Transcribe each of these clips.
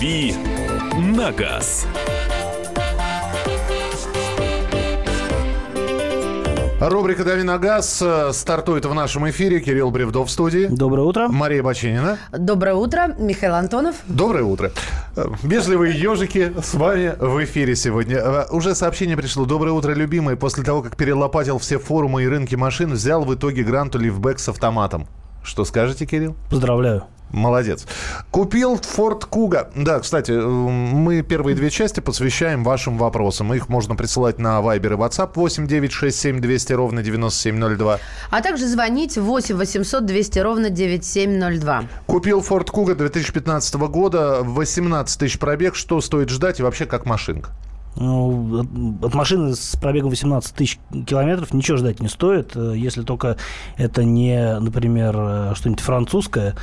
«Дави на газ». Рубрика «Дави на газ» э, стартует в нашем эфире. Кирилл Бревдов в студии. Доброе утро. Мария Бачинина. Доброе утро, Михаил Антонов. Доброе утро. Э, Безливые ежики с вами в эфире сегодня. Э, Уже сообщение пришло. Доброе утро, любимые. После того, как перелопатил все форумы и рынки машин, взял в итоге гранту лифбэк с автоматом. Что скажете, Кирилл? Поздравляю. Молодец. Купил Ford Kuga. Да, кстати, э, мы первые две части посвящаем вашим вопросам. Их можно присылать на Viber и WhatsApp 8 9 6 7 200 ровно 9702. А также звонить 8 800 200 ровно 9702. Купил Ford Kuga 2015 года, 18 тысяч пробег. Что стоит ждать и вообще как машинка? Ну, от, машины с пробегом 18 тысяч километров ничего ждать не стоит, э, если только это не, например, э, что-нибудь французское,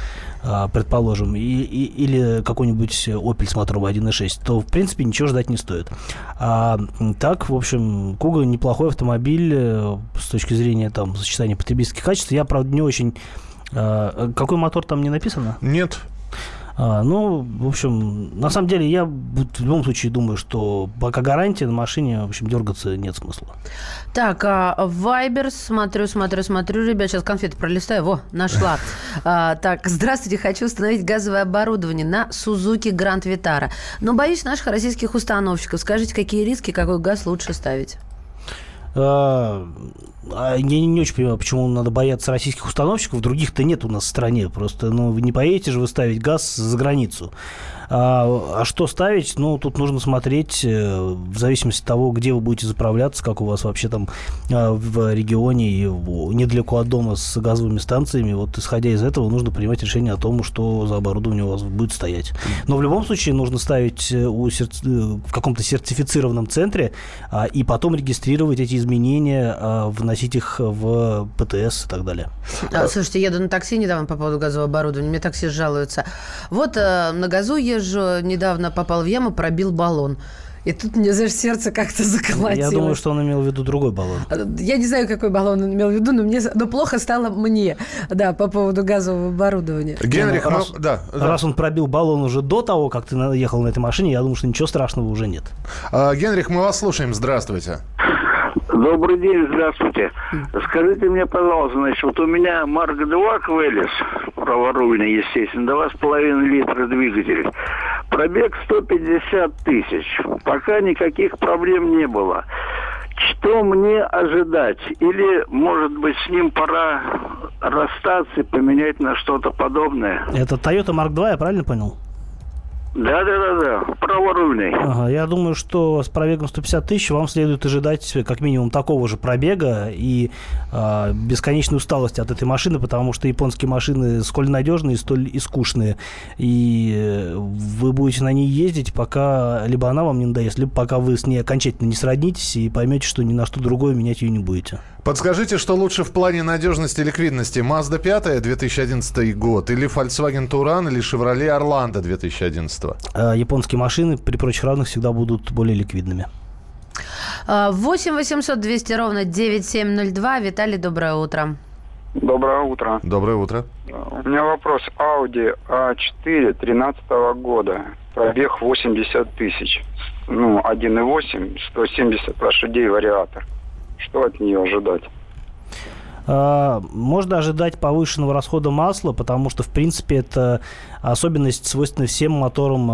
э, предположим, и, и- или какой-нибудь Opel с мотором 1.6, то, в принципе, ничего ждать не стоит. А так, в общем, Куга неплохой автомобиль э, с точки зрения там сочетания потребительских качеств. Я, правда, не очень... Какой мотор там не написано? Нет. А, ну, в общем, на самом деле я в любом случае думаю, что пока гарантия на машине, в общем, дергаться нет смысла. Так, а, Вайбер, смотрю, смотрю, смотрю, ребят, сейчас конфеты пролистаю, во, нашла. А, так, здравствуйте, хочу установить газовое оборудование на Сузуки Гранд Витара. Но боюсь наших российских установщиков. Скажите, какие риски, какой газ лучше ставить? А, а я не, очень понимаю, почему надо бояться российских установщиков. Других-то нет у нас в стране. Просто, ну, вы не поедете же вы ставить газ за границу. А, а что ставить? Ну, тут нужно смотреть э, в зависимости от того, где вы будете заправляться, как у вас вообще там а, в регионе и недалеко от дома с газовыми станциями. Вот исходя из этого нужно принимать решение о том, что за оборудование у вас будет стоять. Но в любом случае нужно ставить э, у серти- э, в каком-то сертифицированном центре а, и потом регистрировать эти изменения, а, вносить их в ПТС и так далее. А, слушайте, еду на такси недавно по поводу газового оборудования. Мне такси жалуются. Вот э, на газу езжу, недавно попал в яму, пробил баллон. И тут мне, знаешь, сердце как-то заколотилось. Я думаю, что он имел в виду другой баллон. Я не знаю, какой баллон он имел в виду, но, мне, но плохо стало мне, да, по поводу газового оборудования. Генрих, Ну, раз- да, да. Раз он пробил баллон уже до того, как ты ехал на этой машине, я думаю, что ничего страшного уже нет. А, Генрих, мы вас слушаем. Здравствуйте. Добрый день, здравствуйте. Скажите мне, пожалуйста, значит, вот у меня Марк 2 Квелис, праворульный, естественно, 2,5 литра двигатель. Пробег 150 тысяч. Пока никаких проблем не было. Что мне ожидать? Или, может быть, с ним пора расстаться и поменять на что-то подобное? Это Toyota Mark II, я правильно понял? Да-да-да-да, праворульный. Ага, я думаю, что с пробегом 150 тысяч вам следует ожидать как минимум такого же пробега и а, бесконечной усталости от этой машины, потому что японские машины сколь надежные, столь и скучные. И э, вы будете на ней ездить, пока либо она вам не надоест, либо пока вы с ней окончательно не сроднитесь и поймете, что ни на что другое менять ее не будете. Подскажите, что лучше в плане надежности и ликвидности? Mazda 5 2011 год или Volkswagen Touran или Chevrolet Orlando 2011? А японские машины при прочих равных всегда будут более ликвидными. А, 8 800 200 ровно 9702. Виталий, доброе утро. Доброе утро. Доброе утро. У меня вопрос. Audi A4 13 года. Пробег 80 тысяч. Ну, 1.8, 170 лошадей вариатор. Что от нее ожидать? А, Можно ожидать повышенного расхода масла, потому что, в принципе, это особенность, свойственная всем моторам э,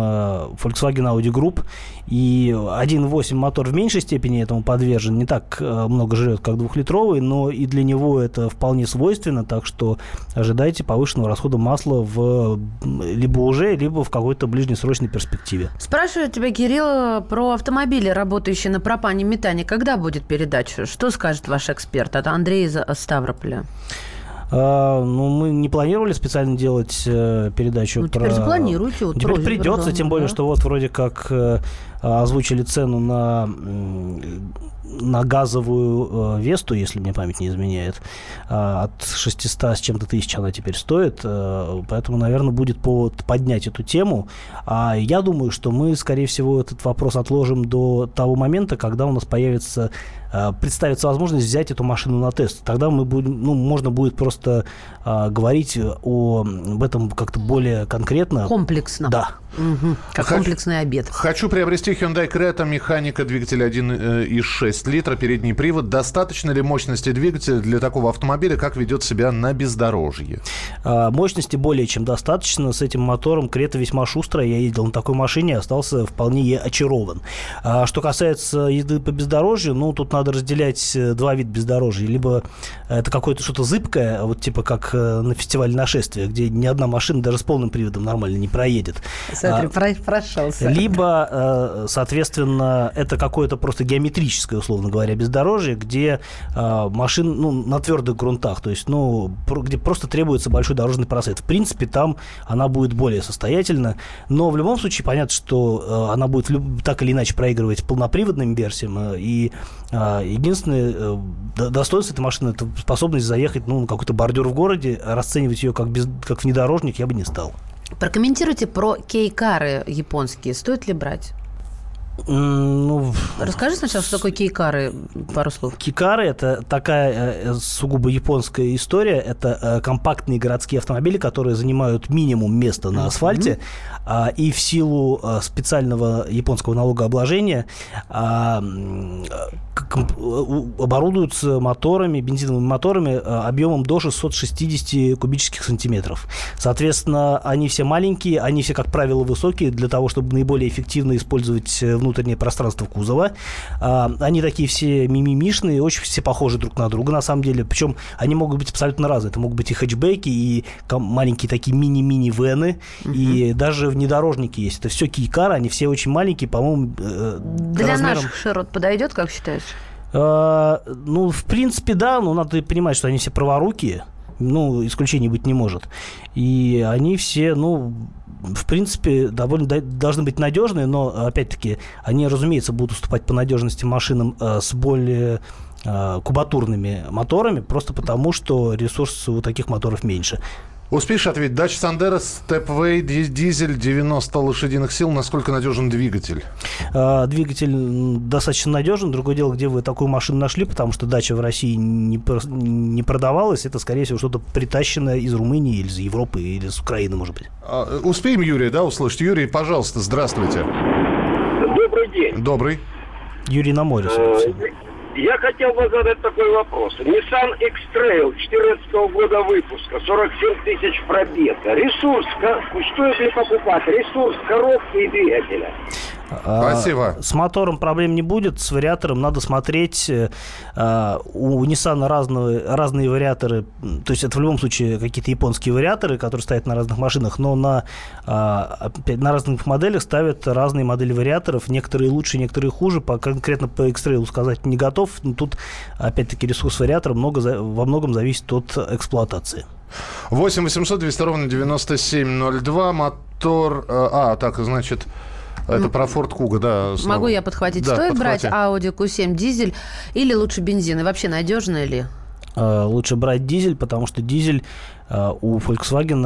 Volkswagen Audi Group. И 1.8 мотор в меньшей степени этому подвержен, не так э, много жрет, как двухлитровый, но и для него это вполне свойственно, так что ожидайте повышенного расхода масла в либо уже, либо в какой-то ближнесрочной перспективе. Спрашиваю тебя, Кирилл, про автомобили, работающие на пропане метане. Когда будет передача? Что скажет ваш эксперт? Это Андрей из Ставрополя. А, ну, мы не планировали специально делать э, передачу Ну, про... теперь запланируйте. Вот Теперь придется, тем более, да. что вот вроде как э, озвучили цену на, на газовую э, Весту, если мне память не изменяет. А, от 600 с чем-то тысяч она теперь стоит. э, поэтому, наверное, будет повод поднять эту тему. А я думаю, что мы, скорее всего, этот вопрос отложим до того момента, когда у нас появится э, представится возможность взять эту машину на тест. Тогда мы будем, ну, можно будет просто э, говорить о, об этом как-то более конкретно. Комплексно. Да. Как Хочу- комплексный обед. Хочу приобрести Hyundai Creta, механика двигателя 1,6 литра, передний привод. Достаточно ли мощности двигателя для такого автомобиля? Как ведет себя на бездорожье? А, Мощности более чем достаточно. С этим мотором Крета весьма шустрая. Я ездил на такой машине, остался вполне очарован. А Что касается езды по бездорожью, ну, тут надо разделять э, два вида бездорожья. Либо это какое-то что-то зыбкое, вот типа как э, на фестивале нашествия, где ни одна машина даже с полным приводом нормально не проедет. Смотри, А, про- прошелся. либо, э, соответственно, это какое-то просто геометрическое, условно говоря, бездорожье, где э, машин ну, на твердых грунтах, то есть, ну, где просто требуется большой дорожный просвет. В принципе, там она будет более состоятельна, но в любом случае понятно, что э, она будет так или иначе проигрывать полноприводным версиям, и единственное до- достоинство этой машины это способность заехать ну, на какой-то бордюр в городе, расценивать ее как, без, как внедорожник я бы не стал. Прокомментируйте про кейкары японские. Стоит ли брать? Ну, Расскажи сначала, что такое кейкары, пару слов. Кикары это такая э, сугубо японская история. Это э, компактные городские автомобили, которые занимают минимум места на асфальте. а, и в силу э, специального японского налогообложения а, э, оборудуются моторами, бензиновыми моторами э, объемом до 660 кубических сантиметров. Соответственно, они все маленькие, они все, как правило, высокие для того, чтобы наиболее эффективно использовать э, внутреннее пространство кузова. А, Они такие все мимимишные, очень все похожи друг на друга, на самом деле. Причем они могут быть абсолютно разные. Это могут быть и хэтчбеки, и маленькие такие мини-мини-вены, и даже внедорожники есть. Это все кейкары, они все очень маленькие, по-моему, э, Для размером- наших широт подойдет, как считаешь? Э, Ну, в принципе, да, но надо понимать, что они все праворукие. Ну, исключений быть не может. И они все, ну, в принципе, довольно должны быть надежные, но, опять-таки, они, разумеется, будут уступать по надежности машинам э, с более э, кубатурными моторами, просто потому, что ресурс у таких моторов меньше. Успеешь ответить? Дача Сандера, Степвей, ди- дизель, 90 лошадиных сил. Насколько надежен двигатель? Э, Двигатель достаточно надежен. Другое дело, где вы такую машину нашли, потому что дача в России не, пр- не продавалась. Это, скорее всего, что-то притащенное из Румынии или из Европы, или из Украины, может быть. А, Успеем Юрия, да, услышать? Юрий, пожалуйста, здравствуйте. Добрый день. Добрый. Юрий на море. Я хотел бы задать такой вопрос. Nissan X-Trail 2014 года выпуска, 47 тысяч пробега. Ресурс, стоит ли покупать? Ресурс коробки и двигателя. А, Спасибо. С мотором проблем не будет, с вариатором надо смотреть. э, а, У Nissan разные, разные вариаторы, то есть это в любом случае какие-то японские вариаторы, которые стоят на разных машинах, но на, а, на разных моделях ставят разные модели вариаторов, некоторые лучше, некоторые хуже. По, конкретно по X-Trail сказать не готов, но тут опять-таки ресурс вариатора много, во многом зависит от эксплуатации. 8 800 200 ровно 9702. Мотор... э, А, так, значит, это про Форд Куга, да. снова. Могу я подхватить? Да, Стоит брать подхвати. Audi Q7 дизель или лучше бензин? И вообще надежно ли? Э, лучше брать дизель, потому что дизель у Volkswagen,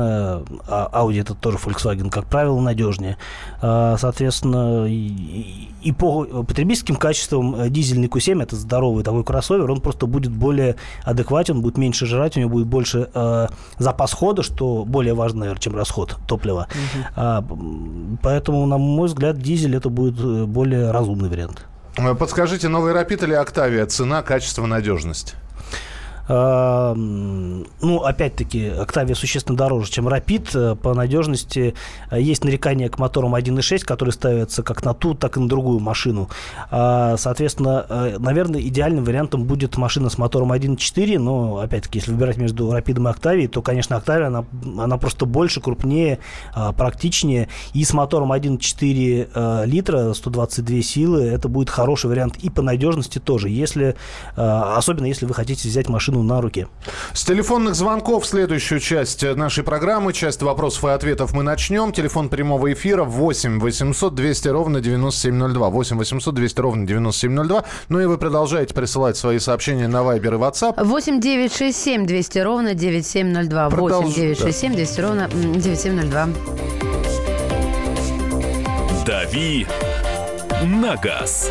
а Audi это тоже Volkswagen, как правило, надежнее. Э, Соответственно, и, по потребительским качествам э, дизельный Q7 это здоровый такой кроссовер, он просто будет более адекватен, будет меньше жрать, у него будет больше э, запас хода, что более важно, наверное, чем расход топлива. А, м, поэтому, на мой взгляд, дизель это будет э, более разумный вариант. Подскажите, новый Рапид или Октавия? Цена, качество, надежность. А, Ну, опять-таки, Octavia существенно дороже, чем Rapid. Э, По надежности э, есть нарекания к моторам 1.6, которые ставятся как на ту, так и на другую машину. А, Соответственно, э, наверное, идеальным вариантом будет машина с мотором 1.4, но, опять-таки, если выбирать между Rapid и Octavia, то, конечно, Octavia, она, она просто больше, крупнее, а, практичнее. И с мотором 1.4 э, литра, 122 силы, это будет хороший вариант и по надежности тоже, если, особенно если вы хотите взять машину на руки. С телефонных звонков следующую часть нашей программы, часть вопросов и ответов мы начнем. Телефон прямого эфира 8 800 200 ровно 9702. 8 800 200 ровно 9702. Ну и вы продолжаете присылать свои сообщения на Viber и WhatsApp. 8 9 6 7 200 ровно 9702. 8 Продолж- 9 6 7 200 ровно м, 9702. «Дави на газ».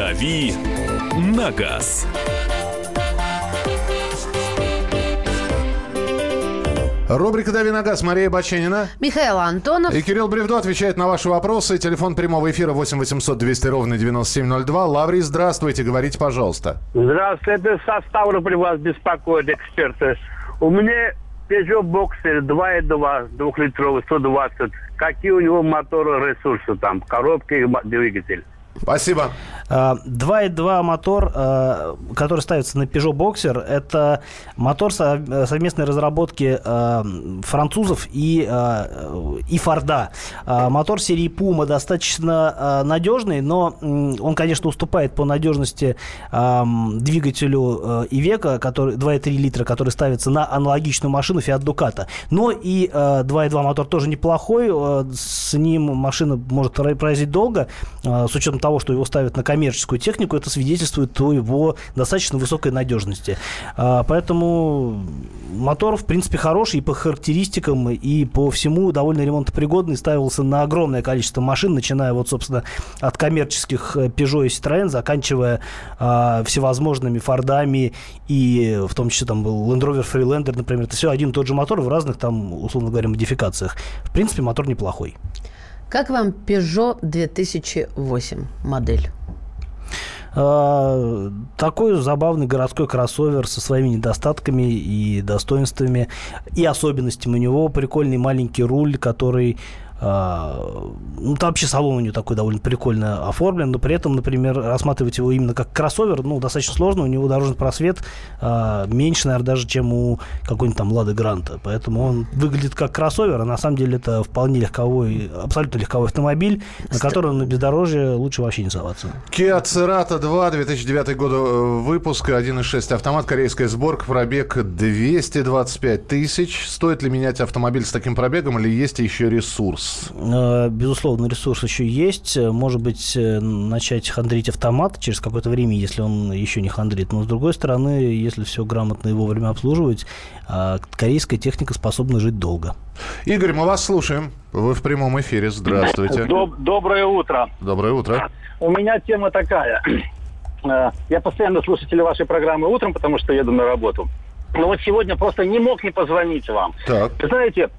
«Дави на газ». Рубрика «Дави на газ» Мария Баченина. Михаил Антонов. И Кирилл Бревдо отвечает на ваши вопросы. Телефон прямого эфира 8 800 200 ровно 9702. Лаврий, здравствуйте, говорите, пожалуйста. Здравствуйте, это со Ставрополя вас беспокоит эксперты. У меня Peugeot Boxer 2.2, двухлитровый, 120. Какие у него моторы, ресурсы там, коробка и двигатель? Спасибо. 2.2 а, мотор, а, который ставится на Peugeot Boxer, это мотор совместной разработки а, французов и, и Форда. Мотор серии Puma достаточно надежный, но он, конечно, уступает по надежности двигателю Ивека, который 2.3 литра, который ставится на аналогичную машину Fiat Ducato. Но и 2.2 мотор тоже неплохой, с ним машина может проездить долго, с учетом того, что его ставят на коммерческую технику, это свидетельствует о его достаточно высокой надежности. А, поэтому мотор, в принципе, хороший и по характеристикам, и по всему довольно ремонтопригодный. Ставился на огромное количество машин, начиная вот, собственно, от коммерческих э, Peugeot и Citroёn, заканчивая а, всевозможными Фордами и в том числе там был Land Rover Freelander, например. Это все один и тот же мотор в разных там, условно говоря, модификациях. В принципе, мотор неплохой. Как вам Peugeot 2008 модель? А, такой забавный городской кроссовер со своими недостатками и достоинствами и особенностями. У него прикольный маленький руль, который ну, там вообще салон у него такой довольно прикольно оформлен, но при этом, например, рассматривать его именно как кроссовер, ну, достаточно сложно. У него дорожный просвет а, меньше, наверное, даже, чем у какой-нибудь там Лады Гранта. Поэтому он выглядит как кроссовер, а на самом деле это вполне легковой, абсолютно легковой автомобиль, на который на бездорожье лучше вообще не соваться. Kia Cerato 2, 2009 года э, выпуска, 1.6 автомат, корейская сборка, пробег 225 тысяч. Стоит ли менять автомобиль с таким пробегом или есть еще ресурс? Э, безусловно, ресурс еще есть. Может быть, э, начать хандрить автомат через какое-то время, если он еще не хандрит. Но, с другой стороны, если все грамотно и вовремя обслуживать, э, корейская техника способна жить долго. Игорь, мы вас слушаем. Вы в прямом эфире. Здравствуйте. Доб- доброе утро. Доброе утро. У меня тема такая. Я постоянно слушатель вашей программы утром, потому что еду на работу. Но вот сегодня просто не мог не позвонить вам. Так. знаете,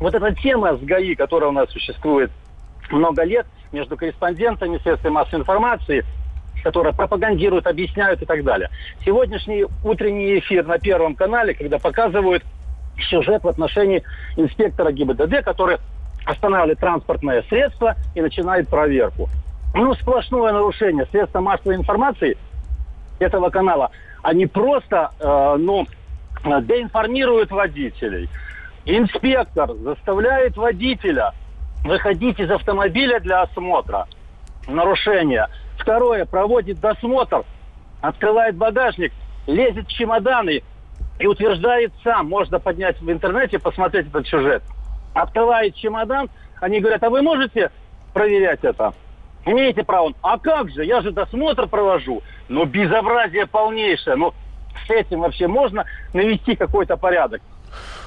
вот эта тема с ГАИ, которая у нас существует много лет, между корреспондентами, средствами массовой информации, которые пропагандируют, объясняют и так далее. Сегодняшний утренний эфир на Первом канале, когда показывают сюжет в отношении инспектора ГИБДД, который останавливает транспортное средство и начинает проверку. Ну, сплошное нарушение средства массовой информации этого канала. Они просто, э, ну, деинформируют водителей – Инспектор заставляет водителя выходить из автомобиля для осмотра. Нарушение. Второе. Проводит досмотр, открывает багажник, лезет в чемоданы и утверждает сам. Можно поднять в интернете, посмотреть этот сюжет. Открывает чемодан, они говорят, а вы можете проверять это? Имеете право. А как же? Я же досмотр провожу. Ну, безобразие полнейшее. Ну, с этим вообще можно навести какой-то порядок.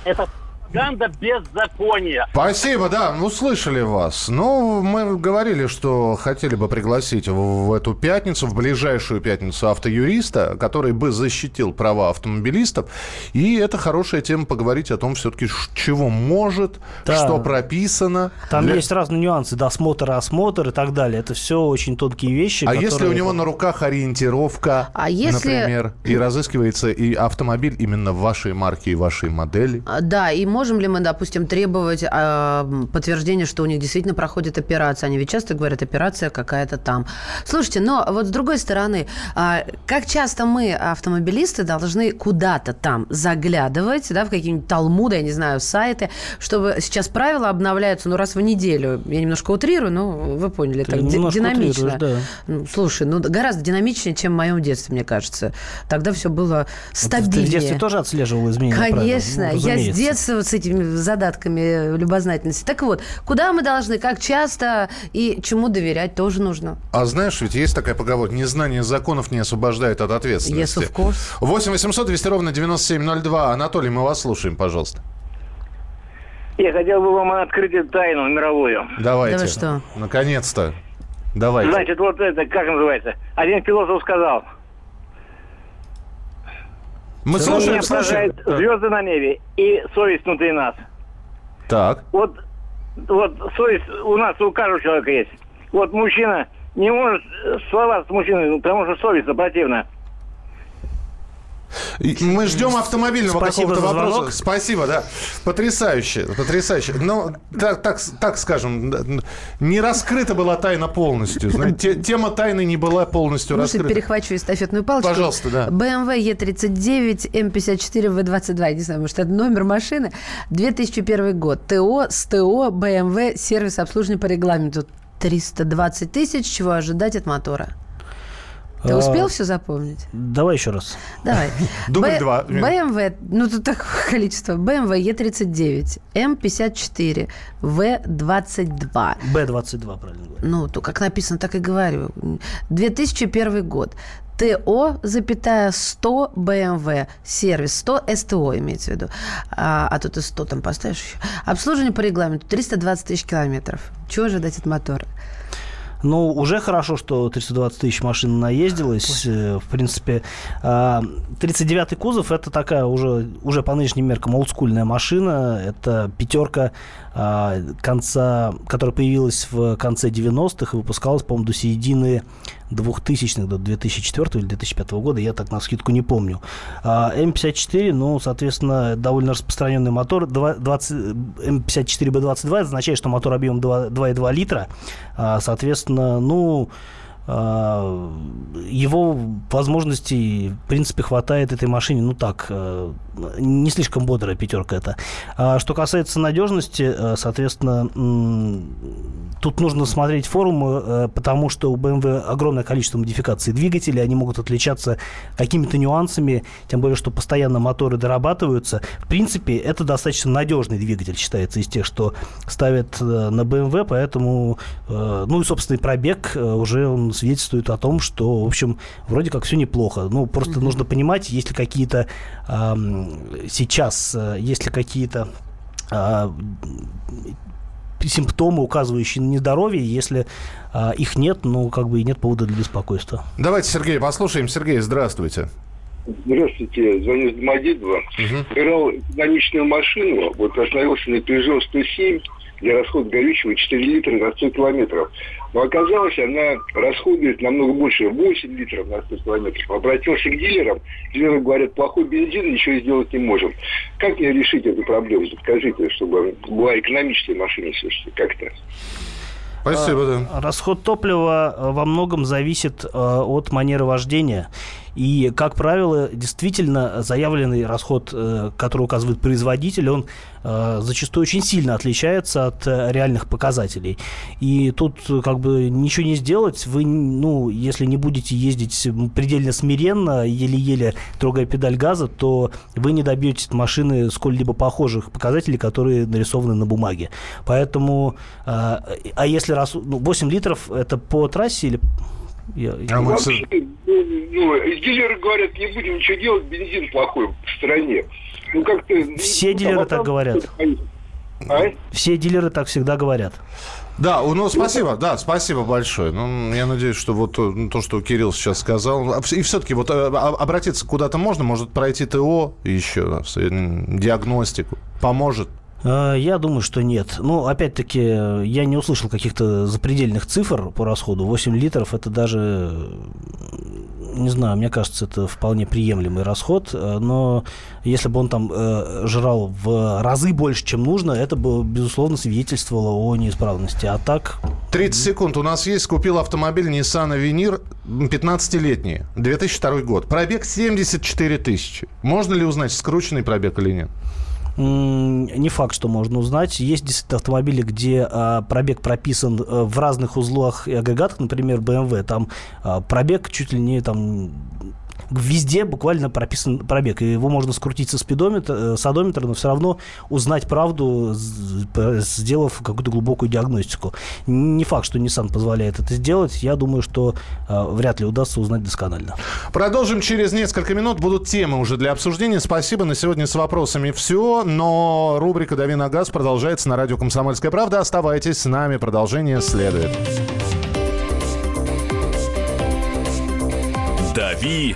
Это пропаганда беззакония. Спасибо, да, ну слышали вас. Ну, мы говорили, что хотели бы пригласить в, в эту пятницу, в ближайшую пятницу автоюриста, который бы защитил права автомобилистов. И это хорошая тема поговорить о том все-таки, чего может, да. что прописано. Там для... есть разные нюансы, досмотр, осмотр и так далее. Это все очень тонкие вещи. А которые... если у него на руках ориентировка, а если... например, и разыскивается и автомобиль именно вашей марки и вашей модели? Да, и может можем ли мы, допустим, требовать а, подтверждения, что у них действительно проходит операция? Они ведь часто говорят, операция какая-то там. Слушайте, но вот с другой стороны, а, как часто мы, автомобилисты, должны куда-то там заглядывать, да, в какие-нибудь талмуды, я не знаю, сайты, чтобы сейчас правила обновляются, ну, раз в неделю. Я немножко утрирую, но вы поняли, Ты так динамично. да. Ну, Слушай, ну, гораздо динамичнее, чем в моем детстве, мне кажется. Тогда все было Ты стабильнее. в детстве тоже отслеживал изменения правил? Конечно, Ну, я с детства с этими задатками любознательности. Так вот, куда мы должны, как часто и чему доверять тоже нужно. А знаешь, ведь есть такая поговорка, незнание законов не освобождает от ответственности. Yes, of course. 8 800 200 ровно 9702. Анатолий, мы вас слушаем, пожалуйста. Я хотел бы вам открыть эту тайну мировую. Давайте. Давай что? Наконец-то. Давайте. Значит, вот это, как называется? Один философ сказал, мы меня слушаем, слушаем. поражает Так. звезды на небе и совесть внутри нас. Так. Вот, вот совесть у нас у каждого человека есть. Вот мужчина не может слова с мужчиной, потому что совесть противна. И Мы ждем автомобильного Спасибо какого-то вопроса. звонок. Спасибо, да. Потрясающе, потрясающе. Но так, так, так скажем, не раскрыта была тайна полностью. Знаете, те- тема тайны не была полностью Может, раскрыта. перехвачу эстафетную палочку? Пожалуйста, да. BMW E39 M54 V22. Я не знаю, может, это номер машины. 2001 год. ТО с ТО BMW сервис обслуживания по регламенту. 320 тысяч. Чего ожидать от мотора? Ты А, успел все запомнить? Давай еще раз. Давай. Дубль Б- два. BMW, ну тут такое количество. BMW E39, M54, V22. Б-22, правильно говорю. Ну, то как написано, так и говорю. 2001 год. ТО, запятая 100 BMW, сервис 100 СТО имеется в виду. А, а тут и 100 там поставишь еще. Обслуживание по регламенту 320 тысяч километров. Чего ожидать от мотора? Ну, уже хорошо, что 320 тысяч машин наездилось. Э, В принципе, а, 39-й кузов – это такая уже, уже по нынешним меркам олдскульная машина. Это пятерка а, конца, которая появилась в конце 90-х и выпускалась, по-моему, до середины 2000-х, до 2004 или 2005 года, я так на скидку не помню. А М54, ну, соответственно, довольно распространенный мотор. Два- 20, М54Б22 это означает, что мотор объемом 2 2,2 литра. А, соответственно, ну, а, его возможностей, в принципе, хватает этой машине, ну так, э, не слишком бодрая пятерка это. А что касается надежности, э, соответственно, тут нужно смотреть форумы, э, потому что у BMW огромное количество модификаций двигателей, они могут отличаться какими-то нюансами, тем более, что постоянно моторы дорабатываются. В принципе, это достаточно надежный двигатель, считается, из тех, что ставят на BMW, поэтому, э, ну и, собственно, и пробег уже он свидетельствует о том, что, в общем, вроде как все неплохо. Ну, просто нужно понимать, есть ли какие-то сейчас, э, есть ли какие-то а, симптомы, указывающие на нездоровье, если а, их нет, ну, как бы и нет повода для беспокойства. Давайте, Сергей, послушаем. Сергей, здравствуйте. Здравствуйте, звоню из Домодедова. Играл экономичную машину, вот остановился на Peugeot 107, для расхода горючего 4 литра на 100 километров. Но оказалось, она расходует намного больше, 8 литров на 100 километров. Обратился к дилерам, дилеры говорят, плохой бензин, ничего сделать не можем. Как мне решить эту проблему? Подскажите, чтобы была экономическая машина все-таки как-то. Спасибо, да. Расход топлива э, во многом зависит э, от манеры вождения. И, как правило, действительно заявленный расход, э, который указывает производитель, он э, зачастую очень сильно отличается от э, реальных показателей. И тут как бы ничего не сделать. Вы, ну, если не будете ездить предельно смиренно, еле-еле трогая педаль газа, то вы не добьетесь от машины сколь-либо похожих показателей, которые нарисованы на бумаге. Поэтому, а если раз, ну, 8 литров это по трассе или я- А мы, Вообще, ну, ну, дилеры говорят, не будем ничего делать, бензин плохой в стране. Ну, как-то... Все дилеры так говорят. А? Все дилеры так всегда говорят. Да, ну спасибо, да, спасибо большое. Ну, я надеюсь, что вот то, ну, то, что Кирилл сейчас сказал. А И все-таки вот э, а- обратиться куда-то можно, может пройти ТО еще, м, диагностику. Поможет. Э, Я думаю, что нет. Ну, опять-таки, я не услышал каких-то запредельных цифр по расходу. 8 литров это даже... не знаю, мне кажется, это вполне приемлемый расход, э, но если бы он там э, жрал в разы больше, чем нужно, это бы, безусловно, свидетельствовало о неисправности. А так... 30 секунд. У нас есть. Купил автомобиль Nissan Avenir 15-летний, 2002 год. Пробег 74 тысячи. Можно ли узнать, скрученный пробег или нет? Не факт, что можно узнать. Есть действительно автомобили, где а, пробег прописан а, в разных узлах и агрегатах, например, BMW. Там а, пробег чуть ли не там везде буквально прописан пробег. И его можно скрутить со спидометра, с одометра, но все равно узнать правду, сделав какую-то глубокую диагностику. Не факт, что Nissan позволяет это сделать. Я думаю, что э, вряд ли удастся узнать досконально. Продолжим через несколько минут. Будут темы уже для обсуждения. Спасибо. На сегодня с вопросами все. Но рубрика «Дави на газ» продолжается на радио «Комсомольская правда». Оставайтесь с нами. Продолжение следует. «Дави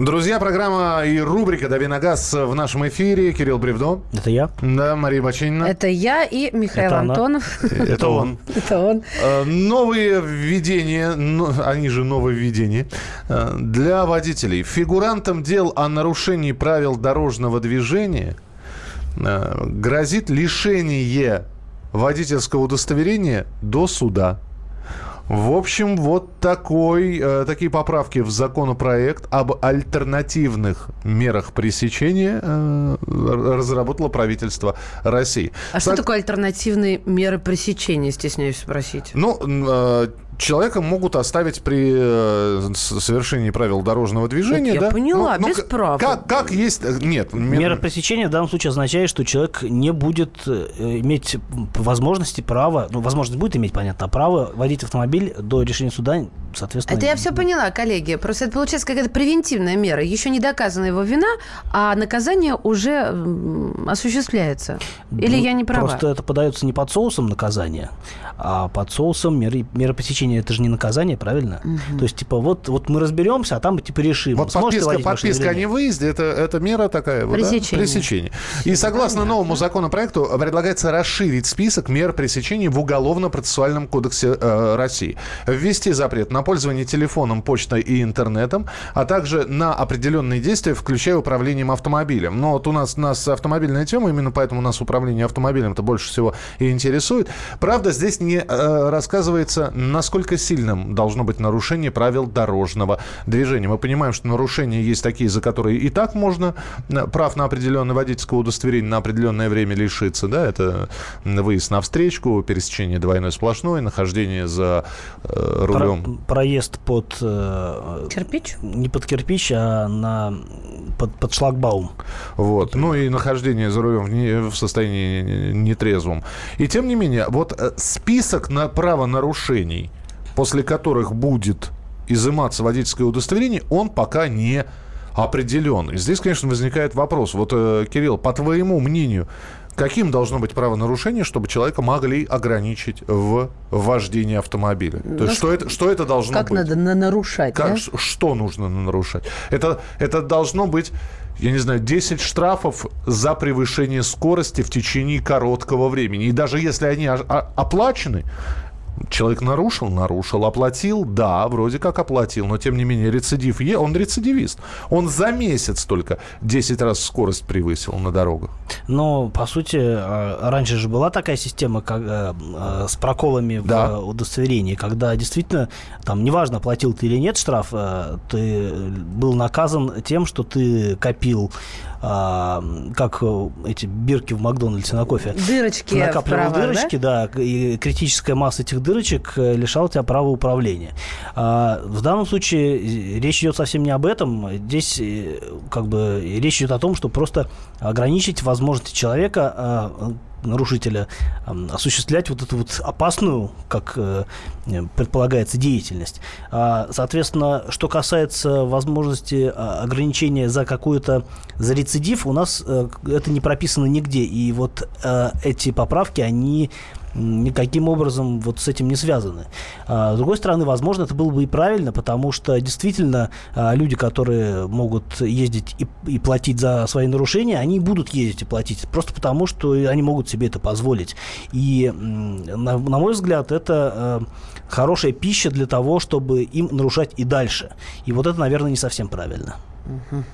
Друзья, программа и рубрика «Дави на газ» в нашем эфире. Кирилл Бревдо. Это я. Да, Мария Бачинина. Это я и Михаил Это она. Антонов. Это он. Это он. Э, Новые введения, они же нововведения, э, для водителей. Фигурантам дел о нарушении правил дорожного движения э, грозит лишение водительского удостоверения до суда. В общем, вот такой, э, такие поправки в законопроект об альтернативных мерах пресечения э, разработало правительство России. А что Кстати, такое альтернативные меры пресечения, стесняюсь спросить? Ну, э, человека могут оставить при э, совершении правил дорожного движения. я да? поняла, Ну, ну, без к- прав. Как, как есть... э, Нет. мер- Мера пресечения в данном случае означает, что человек не будет э, иметь возможности, права, ну, возможность будет иметь, понятно, а право водить автомобиль до решения суда, соответственно... Это я все поняла, коллеги. Просто это получается какая-то превентивная мера. Еще не доказана его вина, а наказание уже осуществляется. Или Ну, я не права? Просто это подается не под соусом наказания, а под соусом меры, меры пресечения. Это же не наказание, правильно? То есть, типа, вот, вот мы разберемся, а там типа решим. Вот подписка, подписка о невыезде это, это мера такая. вот, да? Пресечение. Пресечение. И согласно новому законопроекту предлагается расширить список мер пресечения в Уголовно-процессуальном кодексе э, России. Ввести запрет на пользование телефоном, почтой и интернетом, а также на определенные действия, включая управлением автомобилем. Но вот у нас, нас автомобильная тема, именно поэтому нас управление автомобилем-то больше всего и интересует. Правда, здесь не э, рассказывается, насколько сильным должно быть нарушение правил дорожного движения. Мы понимаем, что нарушения есть такие, за которые и так можно э, прав на определенное водительское удостоверение на определенное время лишиться. Да? Это выезд на встречку, пересечение двойной сплошной, нахождение за э, Про- рулем. проезд под... э, Кирпич? Не под кирпич, а на, под, под шлагбаум. Вот. Ну и нахождение за рулем в, не- в состоянии нетрезвом. И тем не менее, вот э, список на правонарушений, после которых будет изыматься водительское удостоверение, он пока не определен. И здесь, конечно, возникает вопрос. Вот, э, Кирилл, по твоему мнению, каким должно быть правонарушение, чтобы человека могли ограничить в вождении автомобиля? То есть, что это, что это должно Как быть? надо нарушать, Как, да? ш- Что нужно нарушать? Это, это должно быть, я не знаю, 10 штрафов за превышение скорости в течение короткого времени. И даже если они оплачены, Человек нарушил, нарушил, оплатил, да, вроде как оплатил, но тем не менее рецидив, е- он рецидивист. Он за месяц только 10 раз скорость превысил на дорогах. Но, по сути, э, раньше же была такая система как, э, э, с проколами Да. в удостоверении, когда действительно, там, неважно, платил ты или нет штраф, э, ты был наказан тем, что ты копил а, как э, эти бирки в Макдональдсе на кофе. Дырочки накапливал вправо, да? дырочки, да? и критическая масса этих дырочек э, лишало тебя права управления. А, в данном случае речь идет совсем не об этом. Здесь как бы речь идет о том, что просто ограничить возможности человека а, нарушителя осуществлять вот эту вот опасную, как э, предполагается, деятельность. А, соответственно, что касается возможности а, ограничения за какую-то за рецидив, у нас э, это не прописано нигде. И вот э, эти поправки, они никаким образом вот с этим не связаны. А, с другой стороны, возможно, это было бы и правильно, потому что действительно а, люди, которые могут ездить и, и платить за свои нарушения, они будут ездить и платить просто потому, что они могут себе это позволить. И, на, на мой взгляд, это а, хорошая пища для того, чтобы им нарушать и дальше. И вот это, наверное, не совсем правильно. Угу.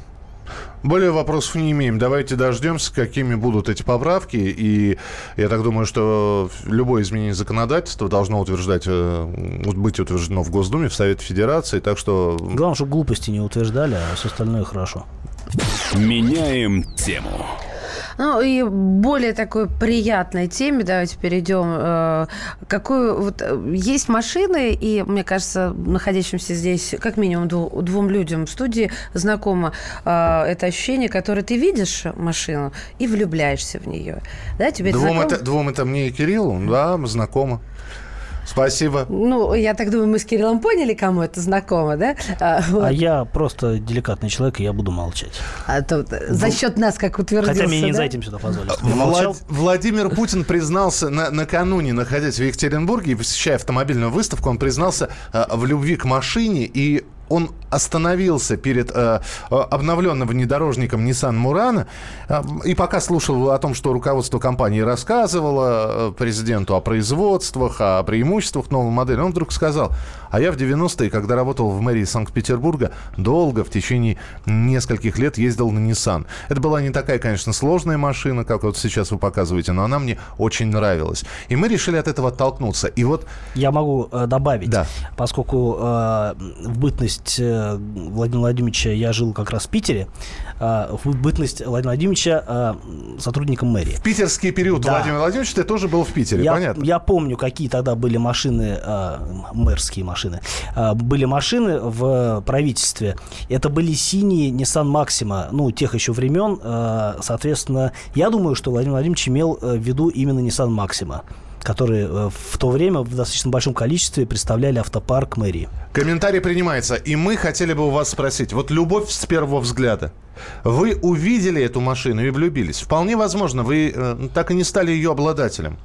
Более вопросов не имеем. Давайте дождемся, какими будут эти поправки. И я так думаю, что любое изменение законодательства должно утверждать, э, быть утверждено в Госдуме, в Совете Федерации. Так что... Главное, чтобы глупости не утверждали, а все остальное хорошо. Меняем тему. Ну и более такой приятной теме давайте перейдем. Э, какую вот э, есть машины, и мне кажется, находящимся здесь как минимум двум людям в студии знакомо э, это ощущение, которое ты видишь машину и влюбляешься в нее. Да, тебе двум это, это двум это мне и Кириллу, да, знакомо. Спасибо. Ну, я так думаю, мы с Кириллом поняли, кому это знакомо, да? А, вот. а я просто деликатный человек, и я буду молчать. А то за счет нас, как утвердился, Хотя мне не да? за этим сюда позволить. Влад... Владимир Путин признался на, накануне, находясь в Екатеринбурге и посещая автомобильную выставку, он признался э, в любви к машине и он остановился перед э, обновленным внедорожником Nissan Murano э, и пока слушал о том, что руководство компании рассказывало э, президенту о производствах, о преимуществах новой модели, он вдруг сказал, а я в 90-е, когда работал в мэрии Санкт-Петербурга, долго, в течение нескольких лет ездил на Nissan. Это была не такая, конечно, сложная машина, как вот сейчас вы показываете, но она мне очень нравилась. И мы решили от этого оттолкнуться. И вот... Я могу э, добавить, да. поскольку э, в бытность э, Владимира Владимировича я жил как раз в Питере, э, в бытность Владимира Владимировича э, сотрудником мэрии. В питерский период да. Владимир Владимирович ты тоже был в Питере, я, понятно? Я помню, какие тогда были машины, э, мэрские машины. А, были машины в правительстве. Это были синие Nissan Maxima, ну, тех еще времен. А, соответственно, я думаю, что Владимир Владимирович имел э, в виду именно Nissan Maxima которые э, в то время в достаточно большом количестве представляли автопарк мэрии. Комментарий принимается. И мы хотели бы у вас спросить. Вот любовь с первого взгляда. Вы увидели эту машину и влюбились. Вполне возможно, вы э, так и не стали ее обладателем.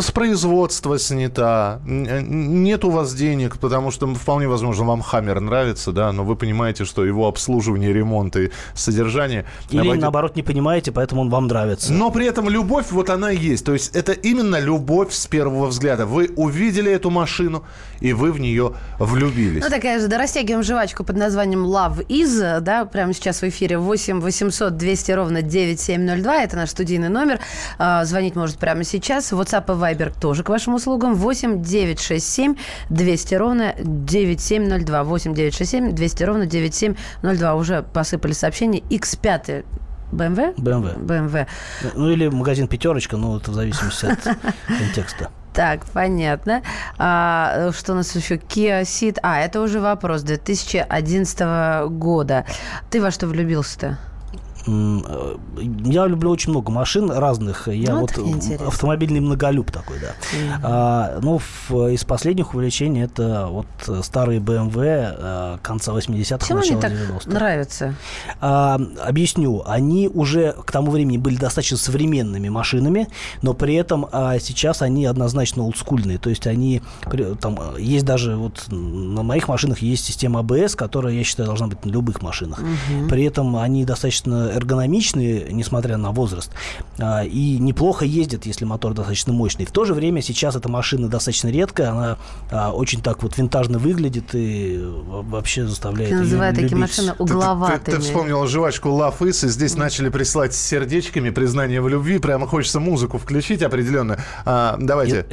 С производства снята, э, нет у вас денег, потому что вполне возможно вам Хаммер нравится, да, но вы понимаете, что его обслуживание, ремонт и содержание... Или обойдет... наоборот не понимаете, поэтому он вам нравится. Но при этом любовь, вот она и есть. То есть это именно любовь с первого взгляда. Вы увидели эту машину, и вы в нее влюбились. Ну такая же, да, растягиваем жвачку под названием Love Is, да, прямо сейчас в эфире 8 800 200 ровно 9702, это наш студийный номер. А, звонить может прямо сейчас. WhatsApp и Viber тоже к вашим услугам. 8 967 200 ровно 9702. 8 967 200 ровно 9702. Уже посыпали сообщения. X5 BMW? BMW. BMW. Ну, или магазин «Пятерочка», ну, это в зависимости от контекста. Так, понятно. А, что у нас еще? Kia Ceed. А, это уже вопрос 2011 года. Ты во что влюбился-то? Э, я люблю очень много машин разных. Я ну, вот автомобильный многолюб такой, да. Mm-hmm. А, ну, в, из последних увлечений это вот старые BMW э, конца 80-х, Чем начала они так 90-х. нравятся? А, объясню. Они уже к тому времени были достаточно современными машинами, но при этом а, сейчас они однозначно олдскульные. То есть они там есть даже вот на моих машинах есть система ABS, которая, я считаю, должна быть на любых машинах. Mm-hmm. При этом они достаточно эргономичные, несмотря на возраст, а, и неплохо ездят, если мотор достаточно мощный. В то же время сейчас эта машина достаточно редкая, она а, очень так вот винтажно выглядит и вообще заставляет Ты называют такие машины угловатыми. Ты, ты, ты вспомнил жвачку Love Is, и здесь mm. начали прислать с сердечками признание в любви, прямо хочется музыку включить определенно. А, давайте.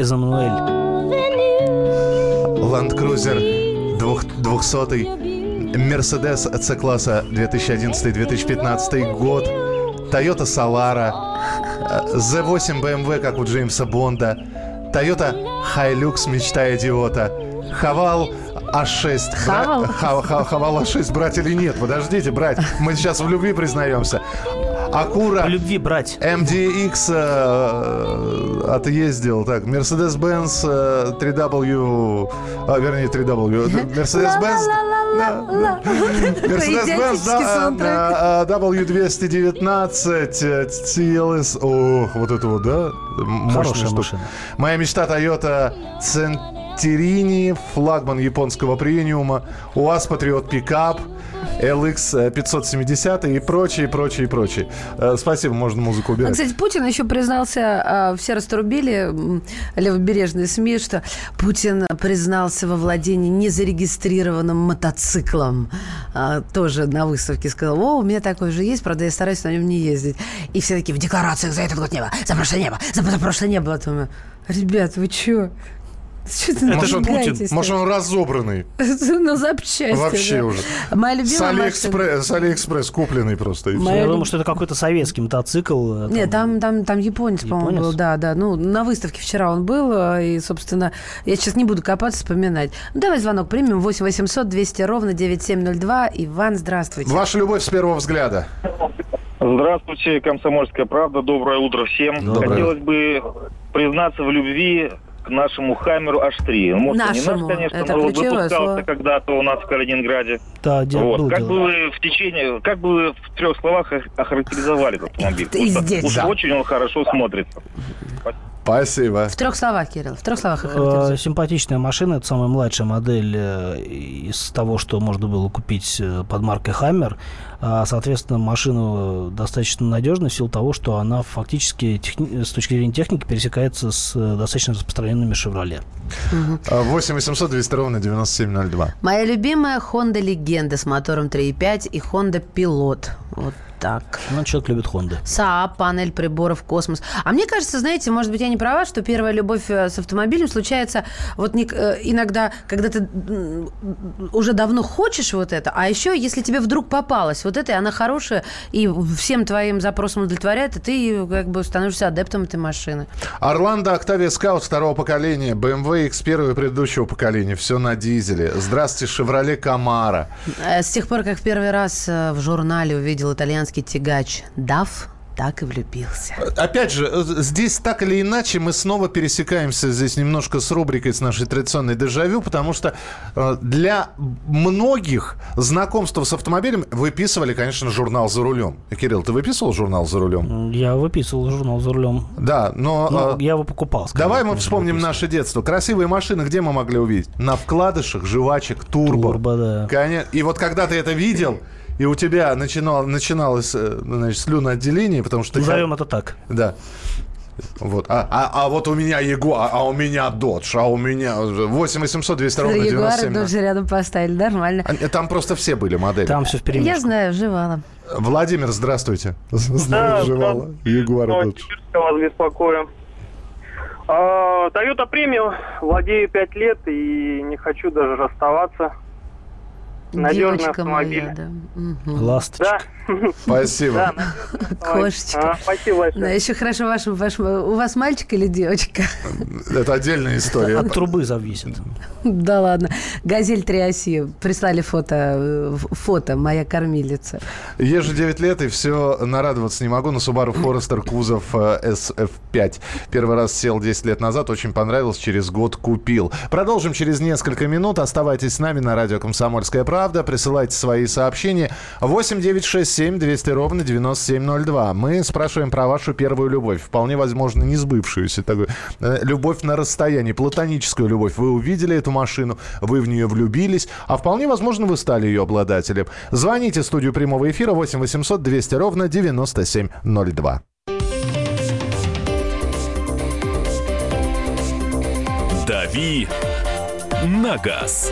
Land Cruiser 200 Mercedes C-класса 2011-2015 год, Toyota Solara, Z8 BMW, как у Джеймса Бонда, Toyota Hilux мечта идиота. Хавал А6. бра- Хавал? Ха- ха- Хавал А6 брать или нет? Подождите, брать. Мы сейчас в любви признаемся. Акура По любви брать. MDX э, отъездил. Так, Mercedes-Benz э, 3W... А, вернее, 3W. Mercedes-Benz... А, W219 э, TLS. Ох, вот это вот, да? Мощная штука. Моя мечта Toyota Centerini, флагман японского премиума, УАЗ Патриот Пикап, LX 570 и прочее, прочее, прочее. Э, Спасибо, можно музыку А, убирать. Кстати, Путин еще признался, а, все раструбили левобережные СМИ, что Путин признался во владении незарегистрированным мотоциклом. А, Тоже на выставке сказал, о, у меня такой же есть, правда, я стараюсь на нем не ездить. И все такие, в декларациях за этот год не было, за прошлый не было, за прошлый не было. Ребят, вы че? Что Может, он, может, он разобранный. На запчасти. Вообще да. уже. Моя С любимая. Алиэкспресс, с Алиэкспресс купленный просто. Моя Я думаю, что это какой-то советский мотоцикл. э, Нет, там, там, там японец, по-моему, Японец? был. Да, да. Ну, на выставке вчера он был. э, И, собственно, я сейчас не буду копаться, вспоминать. Ну, давай звонок примем. 8 800 200 ровно 9702. Иван, здравствуйте. Ваша любовь с первого взгляда. Здравствуйте, Комсомольская правда. Доброе утро всем. Доброе. Хотелось бы признаться в любви к нашему Хаммеру H3. Может, не Нашему. наш, конечно, Это но выпускался слово. когда-то у нас в Калининграде. Да, де- вот. было Как дело. бы вы в течение, как бы вы в трех словах ох- охарактеризовали этот автомобиль? Ты здесь, уж да. очень он хорошо смотрится. Спасибо. В трех словах, Кирилл. В трех словах Э. Симпатичная машина, это самая младшая модель э, из того, что можно было купить э, под маркой Hammer. А, Соответственно, машина достаточно надежная в силу того, что она фактически техни- с точки зрения техники пересекается с достаточно распространенными «Шевроле». 8 800 200 ровно 9702. Моя любимая Honda Легенда с мотором 3.5 и Honda Pilot. Вот так. Ну, человек любит Хонды. СААП, панель приборов, космос. А мне кажется, знаете, может быть, я не права, что первая любовь э, с автомобилем случается вот не- э, иногда, когда ты уже давно хочешь вот это, а еще, если тебе вдруг попалась вот это, и она хорошая, и всем твоим запросам удовлетворяет, и ты как бы становишься адептом этой машины. Орландо Октавия Скаут второго поколения, BMW X1 предыдущего поколения, все на дизеле. Здравствуйте, Шевроле Камара. Э, С тех пор, как в первый раз в журнале увидел итальянский тягач DAF, так и влюбился. Опять же, э, здесь так или иначе мы снова пересекаемся здесь немножко с рубрикой с нашей традиционной дежавю, потому что э, для многих знакомство с автомобилем выписывали, конечно, журнал «За рулем». Кирилл, ты выписывал журнал «За рулем»? Я выписывал журнал за рулем. Да, но... Ну, э, я его покупал. скажем Давай мы вспомним выписывал. наше детство. Красивые машины где мы могли увидеть? На вкладышах, жвачек, турбо. Турбо, да. Коне- И вот когда ты это видел, и у тебя начинал, начиналось э, значит, слюноотделение, потому что... ты Назовем это так. Да. Вот. А, а, а вот у меня Ягуар, а у меня Додж, а у меня 8 800 200 ровно Ягуары 97. тоже рядом поставили, нормально. А, Там просто все были модели. Там все впереди. Я знаю, жевала. Владимир, здравствуйте. Знаю, жевала. Ягуар и Додж. Я вас беспокою. А, Toyota Premium, владею 5 лет и не хочу даже расставаться. Надежный Девочка автомобиль. моя, да. Мгм. Ласточка. Да. Спасибо. Да. Кошечка. А, Спасибо Да, большое. еще хорошо, ваш, ваш, у вас мальчик или девочка? Это отдельная история. От трубы зависит. Да ладно. Газель три оси. Прислали фото, э, фото, моя кормилица. Еже 9 лет, и все нарадоваться не могу. На Subaru Forester кузов э, SF5. Первый раз сел 10 лет назад, очень понравилось, через год купил. Продолжим через несколько минут. Оставайтесь с нами на радио «Комсомольская правда». Присылайте свои сообщения. 8 9 6 7 200 ровно 9702. Мы спрашиваем про вашу первую любовь. Вполне возможно, не сбывшуюся. Такую, э, любовь на расстоянии, платоническую любовь. Вы увидели эту машину, вы в нее влюбились, а вполне возможно, вы стали ее обладателем. Звоните в студию прямого эфира 8 800 200 ровно 9702. «Дави на газ».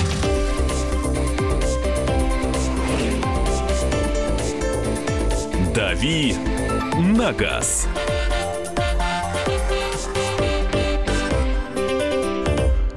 «Дави на газ».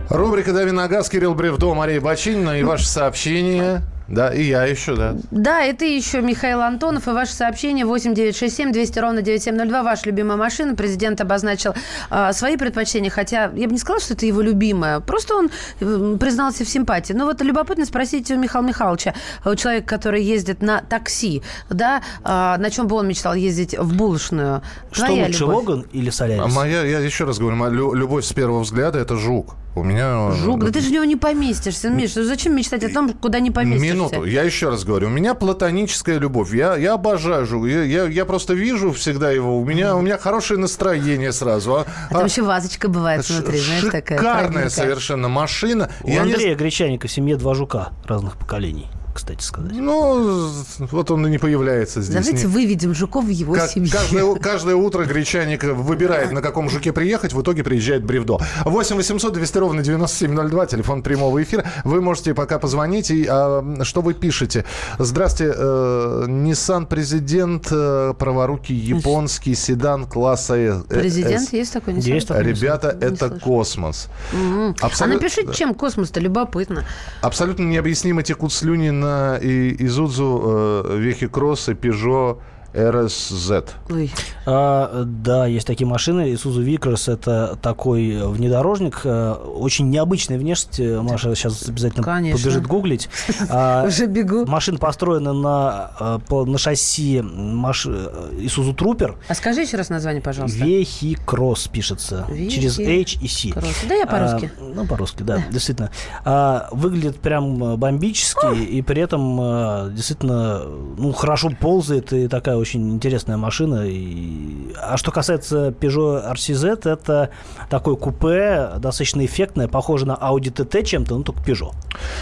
Рубрика «Дави на газ», Кирилл Бревдо, Мария Бочинина и ваше сообщение. Да, и я еще, да. Да, и ты еще, Михаил Антонов, и ваше сообщение 8967 200 ровно 9702. Ваша любимая машина. Президент обозначил а, свои предпочтения, хотя я бы не сказала, что это его любимая. Просто он э, признался в симпатии. Но вот любопытно спросить у Михаила Михайловича, у человека, который ездит на такси, да, а, на чем бы он мечтал ездить в булочную. Что Твоя лучше, любовь? Логан или А Солярис? моя, я еще раз говорю, моя лю- любовь с первого взгляда это жук. У меня... Жук, да ты же в него не поместишься, Миш. Ну зачем мечтать о том, куда не поместишься? Минуту, я еще раз говорю, у меня платоническая любовь. Я, я обожаю жук. Я, я, я просто вижу всегда его. У меня, у меня хорошее настроение сразу. А, А там а, еще вазочка бывает внутри, знаешь, такая. шикарная совершенно машина. У Я не Андрея Гречаника в семье два жука разных поколений, кстати сказать. Ну, вот он и не появляется здесь. Давайте Не- выведем жуков в его Как- семью. каждое, каждое утро гречаник выбирает, на каком жуке приехать, в итоге приезжает Бревдо. 8 800 200 ровно 9702, телефон прямого эфира. Вы можете пока позвонить. И, а, что вы пишете? Здравствуйте, э, Nissan Президент, э, праворукий японский седан класса Э- э- Президент S. есть такой? Не Есть слышала? Ребята, Не это слышала. космос. А Абсолют- напишите, чем космос-то любопытно. Абсолютно необъяснимо текут слюни на и- Изудзу, э, Вехи Кросс и Peugeot RSZ. Ой. А, да, есть такие машины. Isuzu Vickers это такой внедорожник, э, очень необычной внешности. Маша сейчас обязательно Конечно. побежит гуглить. А, Уже бегу. Машина построена на, э, на шасси маш... э, Isuzu Trooper. А скажи еще раз название, пожалуйста. Вехи Кросс пишется. Вехи Через H и C. Кросс. Да я по-русски. А, ну, по-русски, да, действительно. А, выглядит прям э, бомбически, и при этом э, действительно ну, хорошо ползает, и такая очень интересная машина. И... А что касается Peugeot RCZ, это такое купе, достаточно эффектное, похоже на Audi TT чем-то, ну, только Peugeot.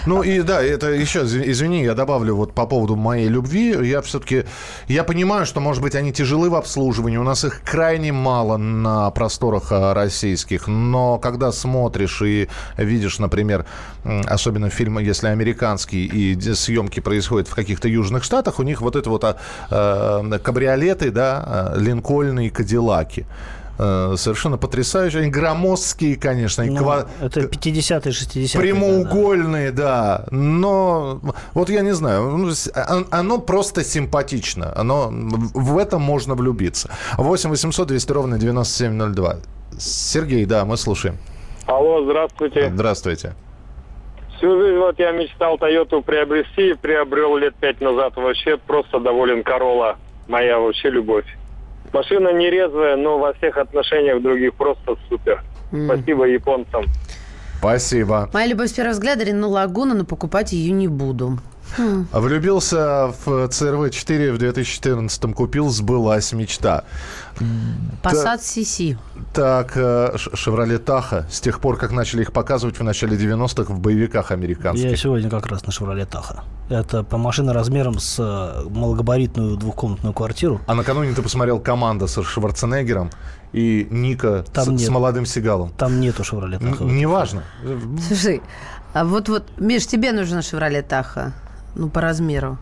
Ну и да, это еще, извини, я добавлю вот по поводу моей любви. Я все-таки, я понимаю, что, может быть, они тяжелы в обслуживании, у нас их крайне мало на просторах а, российских, но когда смотришь и видишь, например, особенно фильмы, если американские, и съемки происходят в каких-то южных штатах, у них вот это вот а, э, кабриолеты, да, а, линкольны и кадиллаки. Э, Совершенно потрясающие. Они громоздкие, конечно. Ну, ква- это 50-е, 60-е. Прямоугольные, да. Но вот я не знаю, ну, он- оно просто симпатично. Оно, в этом можно влюбиться. 8 800 200 ровно 9702. Сергей, да, мы слушаем. Алло, здравствуйте. Здравствуйте. Всю жизнь вот я мечтал Тойоту приобрести, приобрел лет пять назад. Вообще просто доволен Корола. Моя вообще любовь. Машина не резвая, но во всех отношениях других просто супер. Спасибо японцам. Спасибо. Моя любовь с первого взгляда Рено Лагуна, но покупать ее не буду. Хм. Влюбился в CRV-4 в 2014 купил, сбылась мечта. Passat CC. Так, э, Chevrolet Tahoe. С тех пор, как начали их показывать в начале 90-х в боевиках американских. Я сегодня как раз на Chevrolet Tahoe. Это по машина размером с э, малогабаритную двухкомнатную квартиру. А накануне ты посмотрел «Команда» с Шварценеггером и Ника Там с, нет. с молодым Сигалом. Там нету Н- Tahoe. Неважно. Слушай, а вот вот, Миш, тебе нужна Шевроле Таха. Ну, по размеру.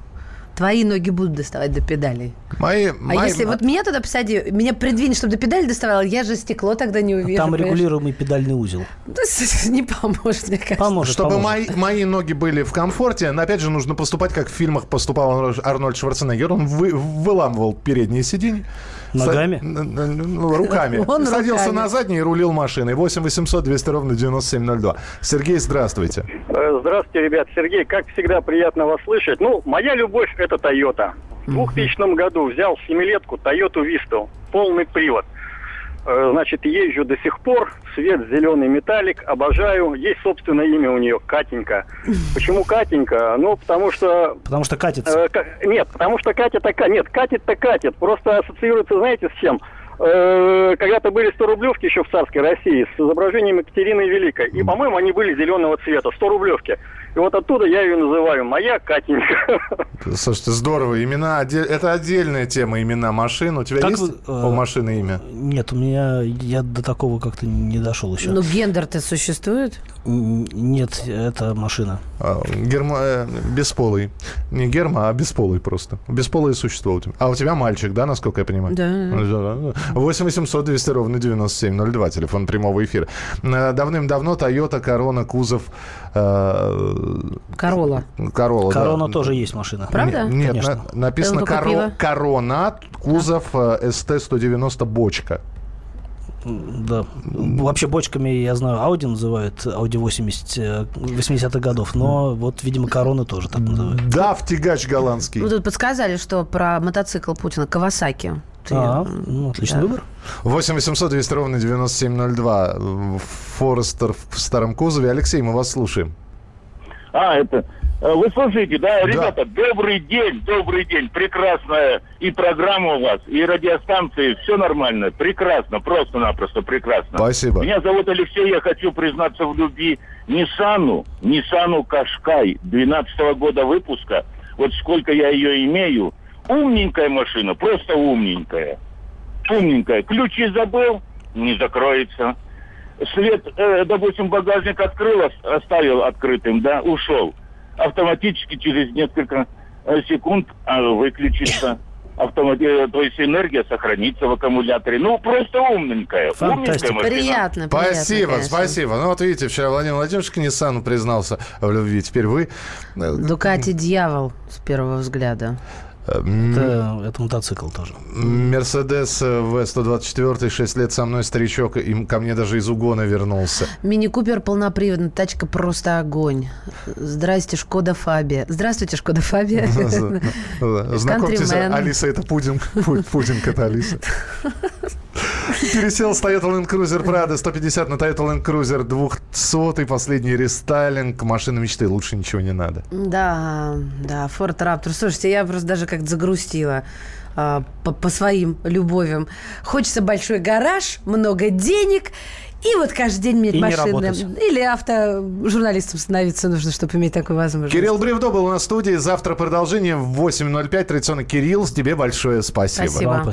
Твои ноги будут доставать до педалей. Мои, А мои- если вот меня туда посади, меня придвинь, чтобы до педали доставала, я же стекло тогда не увижу. Там понимаешь? регулируемый педальный узел. Да, Не поможет, мне кажется. Поможет, Чтобы поможет. мои, мои ноги были в комфорте, но опять же нужно поступать, как в фильмах поступал Арнольд- Арнольд Шварценеггер. Он вы- выламывал передние сиденья. Ногами? Са- ну, руками. Он Садился руками. на задний и рулил машиной. 8 800 200 ровно 9702. Сергей, здравствуйте. Э, Здравствуйте, ребят. Сергей, как всегда, приятно вас слышать. Ну, моя любовь – это Toyota. В 2000 году взял семилетку Toyota Vista, полный привод. Э, Значит, езжу до сих пор, цвет зеленый металлик, обожаю. Есть собственное имя у нее – Катенька. Почему Катенька? Ну, потому что Потому что катится. Э, нет, потому что катит-то ка- Нет, катит-то катит. Просто ассоциируется, знаете, с чем? Э, когда-то были 100 рублевки еще в царской России с изображением Екатерины Великой. И, по-моему, они были зеленого цвета, 100 рублевки. И вот оттуда я ее называю «Моя Катенька». Слушайте, здорово. Имена, это отдельная тема, имена машин. У тебя Как есть вы, э, у машины имя? Нет, у меня я до такого как-то не дошел еще. Ну, гендер-то существует? Нет, это машина. А, Герма... э, Бесполый. Не герма, а бесполый просто. Бесполые существо у тебя. А у тебя мальчик, да, насколько я понимаю? Да. Да, да, да. 8 800 200 ровно 9702, телефон прямого эфира. Э, Давным-давно Toyota Corona кузов... э, Корола. Да. Корона тоже есть машина. Правда? Нет, Конечно. на- написано коро-. Корона, кузов э, ST-190 бочка. Да. Вообще бочками, я знаю, Audi называют, Audi 80 э, 80-х годов, но вот, видимо, Корона тоже так называют. Да, в тягач голландский. Ну, тут подсказали, что про мотоцикл Путина Кавасаки. Ты, А, ну, отличный да. выбор. 8 800 200 ровно 9702. Форестер в старом кузове. Алексей, мы вас слушаем. А, это... э, Вы слушаете, да, ребята, добрый день, добрый день, прекрасная и программа у вас, и радиостанции, все нормально, прекрасно, просто-напросто прекрасно. Спасибо. Меня зовут Алексей, я хочу признаться в любви Ниссану, Ниссану Кашкай, 12 года выпуска, вот сколько я ее имею, умненькая машина, просто умненькая, умненькая, ключи забыл, не закроется, свет, э, допустим, багажник открыл, ос- оставил открытым, да, ушел. Автоматически через несколько э, секунд а, выключится. Автомати... э, То есть энергия сохранится в аккумуляторе. Ну, просто умненькая. Фантастика. Умненькая машина. Приятно, приятно, Спасибо, конечно. спасибо. Ну вот видите, вчера Владимир Владимирович к Ниссану признался в любви. Теперь вы... Дукати дьявол с первого взгляда. Это, это мотоцикл тоже. Мерседес э, В-124, 6 лет со мной старичок, и ко мне даже из угона вернулся. Мини Купер полноприводный, тачка просто огонь. Здрасте, Шкода Фабия. Здравствуйте, Шкода Фабия. Знакомьтесь. Алиса это пудинг. Пу- Пудинг это Алиса. Пересел с Toyota Land Cruiser Prado 150 на Toyota Land Cruiser 200 последний рестайлинг. Машина мечты, лучше ничего не надо. Да, да, Форд Раптор. Слушайте, я просто даже как-то загрустила а, по, по своим любовям. Хочется большой гараж, много денег. И вот каждый день иметь И не машину. работать. Или автожурналистом становиться нужно, чтобы иметь такую возможность. Кирилл Бревдо был у нас в студии. Завтра продолжение в 8.05. Традиционно, Кирилл, тебе большое спасибо. Спасибо.